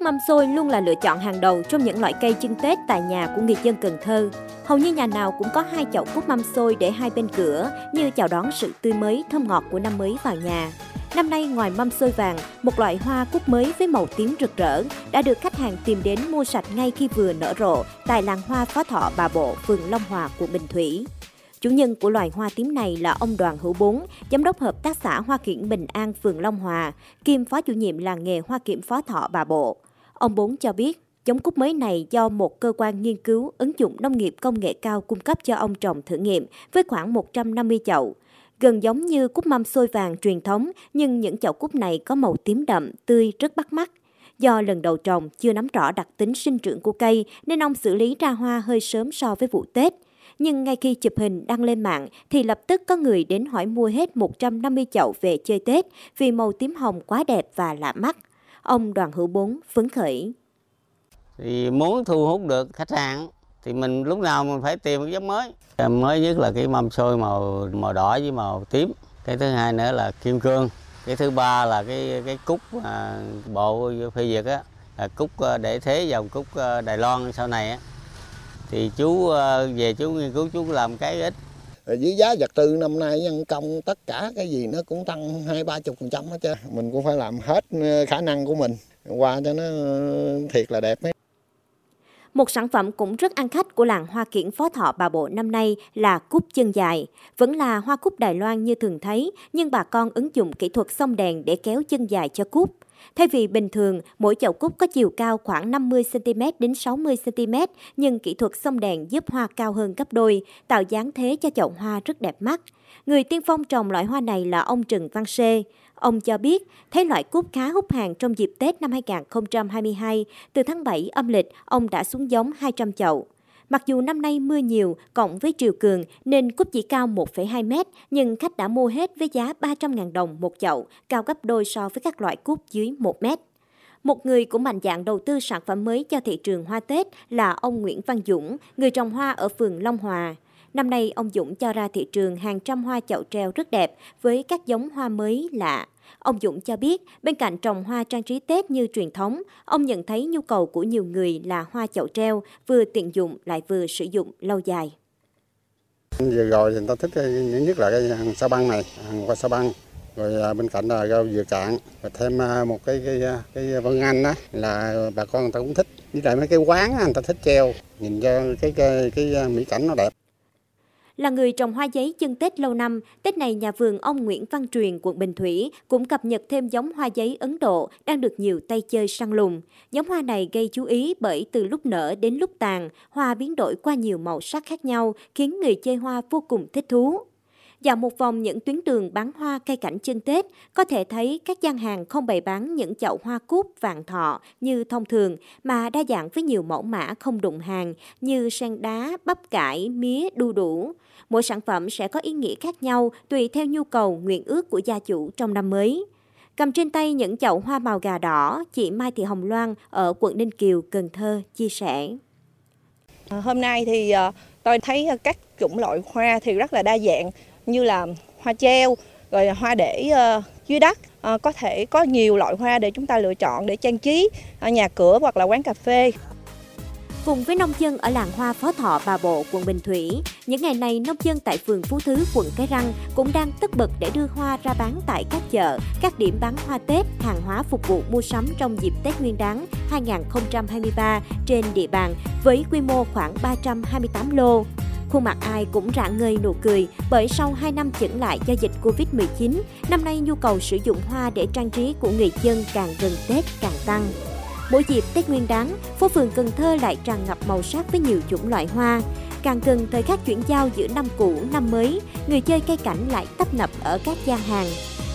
nước mâm xôi luôn là lựa chọn hàng đầu trong những loại cây chưng Tết tại nhà của người dân Cần Thơ. Hầu như nhà nào cũng có hai chậu cúc mâm xôi để hai bên cửa như chào đón sự tươi mới, thơm ngọt của năm mới vào nhà. Năm nay ngoài mâm xôi vàng, một loại hoa cúc mới với màu tím rực rỡ đã được khách hàng tìm đến mua sạch ngay khi vừa nở rộ tại làng hoa Phó Thọ Bà Bộ, phường Long Hòa, quận Bình Thủy. Chủ nhân của loài hoa tím này là ông Đoàn Hữu Bốn, giám đốc hợp tác xã Hoa Kiển Bình An, phường Long Hòa, kiêm phó chủ nhiệm làng nghề Hoa Kiển Phó Thọ Bà Bộ. Ông Bốn cho biết, giống cúc mới này do một cơ quan nghiên cứu ứng dụng nông nghiệp công nghệ cao cung cấp cho ông trồng thử nghiệm với khoảng 150 chậu. Gần giống như cúc mâm xôi vàng truyền thống, nhưng những chậu cúc này có màu tím đậm, tươi, rất bắt mắt. Do lần đầu trồng chưa nắm rõ đặc tính sinh trưởng của cây nên ông xử lý ra hoa hơi sớm so với vụ Tết – nhưng ngay khi chụp hình đăng lên mạng thì lập tức có người đến hỏi mua hết 150 chậu về chơi Tết vì màu tím hồng quá đẹp và lạ mắt. Ông Đoàn Hữu Bốn phấn khởi. Thì muốn thu hút được khách hàng thì mình lúc nào mình phải tìm cái giống mới. Mới nhất là cái mâm xôi màu màu đỏ với màu tím. Cái thứ hai nữa là kim cương. Cái thứ ba là cái cái cúc à, bộ phê duyệt á, là cúc à, để thế dòng cúc à, Đài Loan sau này á thì chú à, về chú nghiên cứu chú làm cái ít với giá vật tư năm nay nhân công tất cả cái gì nó cũng tăng hai ba chục phần trăm hết chứ mình cũng phải làm hết ờ, khả năng của mình qua cho nó ờ, thiệt là đẹp ấy. Một sản phẩm cũng rất ăn khách của làng hoa kiển phó thọ bà bộ năm nay là cúc chân dài. Vẫn là hoa cúc Đài Loan như thường thấy, nhưng bà con ứng dụng kỹ thuật sông đèn để kéo chân dài cho cúc. Thay vì bình thường, mỗi chậu cúc có chiều cao khoảng 50cm đến 60cm, nhưng kỹ thuật sông đèn giúp hoa cao hơn gấp đôi, tạo dáng thế cho chậu hoa rất đẹp mắt. Người tiên phong trồng loại hoa này là ông Trần Văn Sê. Ông cho biết, thấy loại cúc khá hút hàng trong dịp Tết năm 2022, từ tháng 7 âm lịch, ông đã xuống giống 200 chậu. Mặc dù năm nay mưa nhiều cộng với triều cường nên cúc chỉ cao 1,2 mét, nhưng khách đã mua hết với giá 300.000 đồng một chậu, cao gấp đôi so với các loại cúc dưới 1 mét. Một người cũng mạnh dạng đầu tư sản phẩm mới cho thị trường hoa Tết là ông Nguyễn Văn Dũng, người trồng hoa ở phường Long Hòa. Năm nay, ông Dũng cho ra thị trường hàng trăm hoa chậu treo rất đẹp với các giống hoa mới lạ. Ông Dũng cho biết, bên cạnh trồng hoa trang trí Tết như truyền thống, ông nhận thấy nhu cầu của nhiều người là hoa chậu treo, vừa tiện dụng lại vừa sử dụng lâu dài. Vừa rồi thì người ta thích ờ, những nhất là cái hàng sa băng này, hàng hoa sa băng. Rồi à, bên cạnh là rau dừa cạn và thêm à, một cái cái à, cái vân anh đó là bà con người ta cũng thích. Với lại mấy cái quán người ta thích treo, nhìn cho cái cái, cái mỹ cảnh nó đẹp. Là người trồng hoa giấy chân Tết lâu năm, Tết này nhà vườn ông Nguyễn Văn Truyền, quận Bình Thủy cũng cập nhật thêm giống hoa giấy Ấn Độ đang được nhiều tay chơi săn lùng. Giống hoa này gây chú ý bởi từ lúc nở đến lúc tàn, hoa biến đổi qua nhiều màu sắc khác nhau, khiến người chơi hoa vô cùng thích thú. Dạo một vòng những tuyến đường bán hoa cây cảnh chân Tết, có thể thấy các gian hàng không bày bán những chậu hoa cúc vàng thọ như thông thường, mà đa dạng với nhiều mẫu mã không đụng hàng như sen đá, bắp cải, mía, đu đủ. Mỗi sản phẩm sẽ có ý nghĩa khác nhau tùy theo nhu cầu, nguyện ước của gia chủ trong năm mới. Cầm trên tay những chậu hoa màu gà đỏ, chị Mai Thị Hồng Loan ở quận Ninh Kiều, Cần Thơ chia sẻ. Hôm nay thì ờ, tôi thấy các chủng loại hoa thì rất là đa dạng như là hoa treo, rồi hoa để ờ, dưới đất. Ờ, có thể có nhiều loại hoa để chúng ta lựa chọn để trang trí nhà cửa hoặc là quán cà phê. Cùng với nông dân ở làng hoa Phó Thọ Bà Bộ, quận Bình Thủy, những ngày này nông dân tại phường Phú Thứ, quận Cái Răng cũng đang tất bật để đưa hoa ra bán tại các chợ, các điểm bán hoa Tết, hàng hóa phục vụ mua sắm trong dịp Tết Nguyên đán 2023 trên địa bàn với quy mô khoảng 328 lô. Khuôn mặt ai cũng rạng ngời nụ cười bởi sau 2 năm chững lại do dịch Covid-19, năm nay nhu cầu sử dụng hoa để trang trí của người dân càng gần Tết càng tăng. Mỗi dịp Tết Nguyên đán, phố phường Cần Thơ lại tràn ngập màu sắc với nhiều chủng loại hoa. Càng gần thời khắc chuyển giao giữa năm cũ, năm mới, người chơi cây cảnh lại tấp nập ở các gian hàng.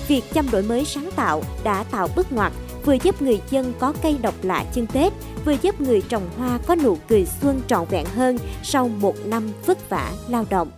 Việc chăm đổi mới sáng tạo đã tạo bước ngoặt, vừa giúp người dân có cây độc lạ chân Tết, vừa giúp người trồng hoa có nụ cười xuân trọn vẹn hơn sau một năm vất vả lao động.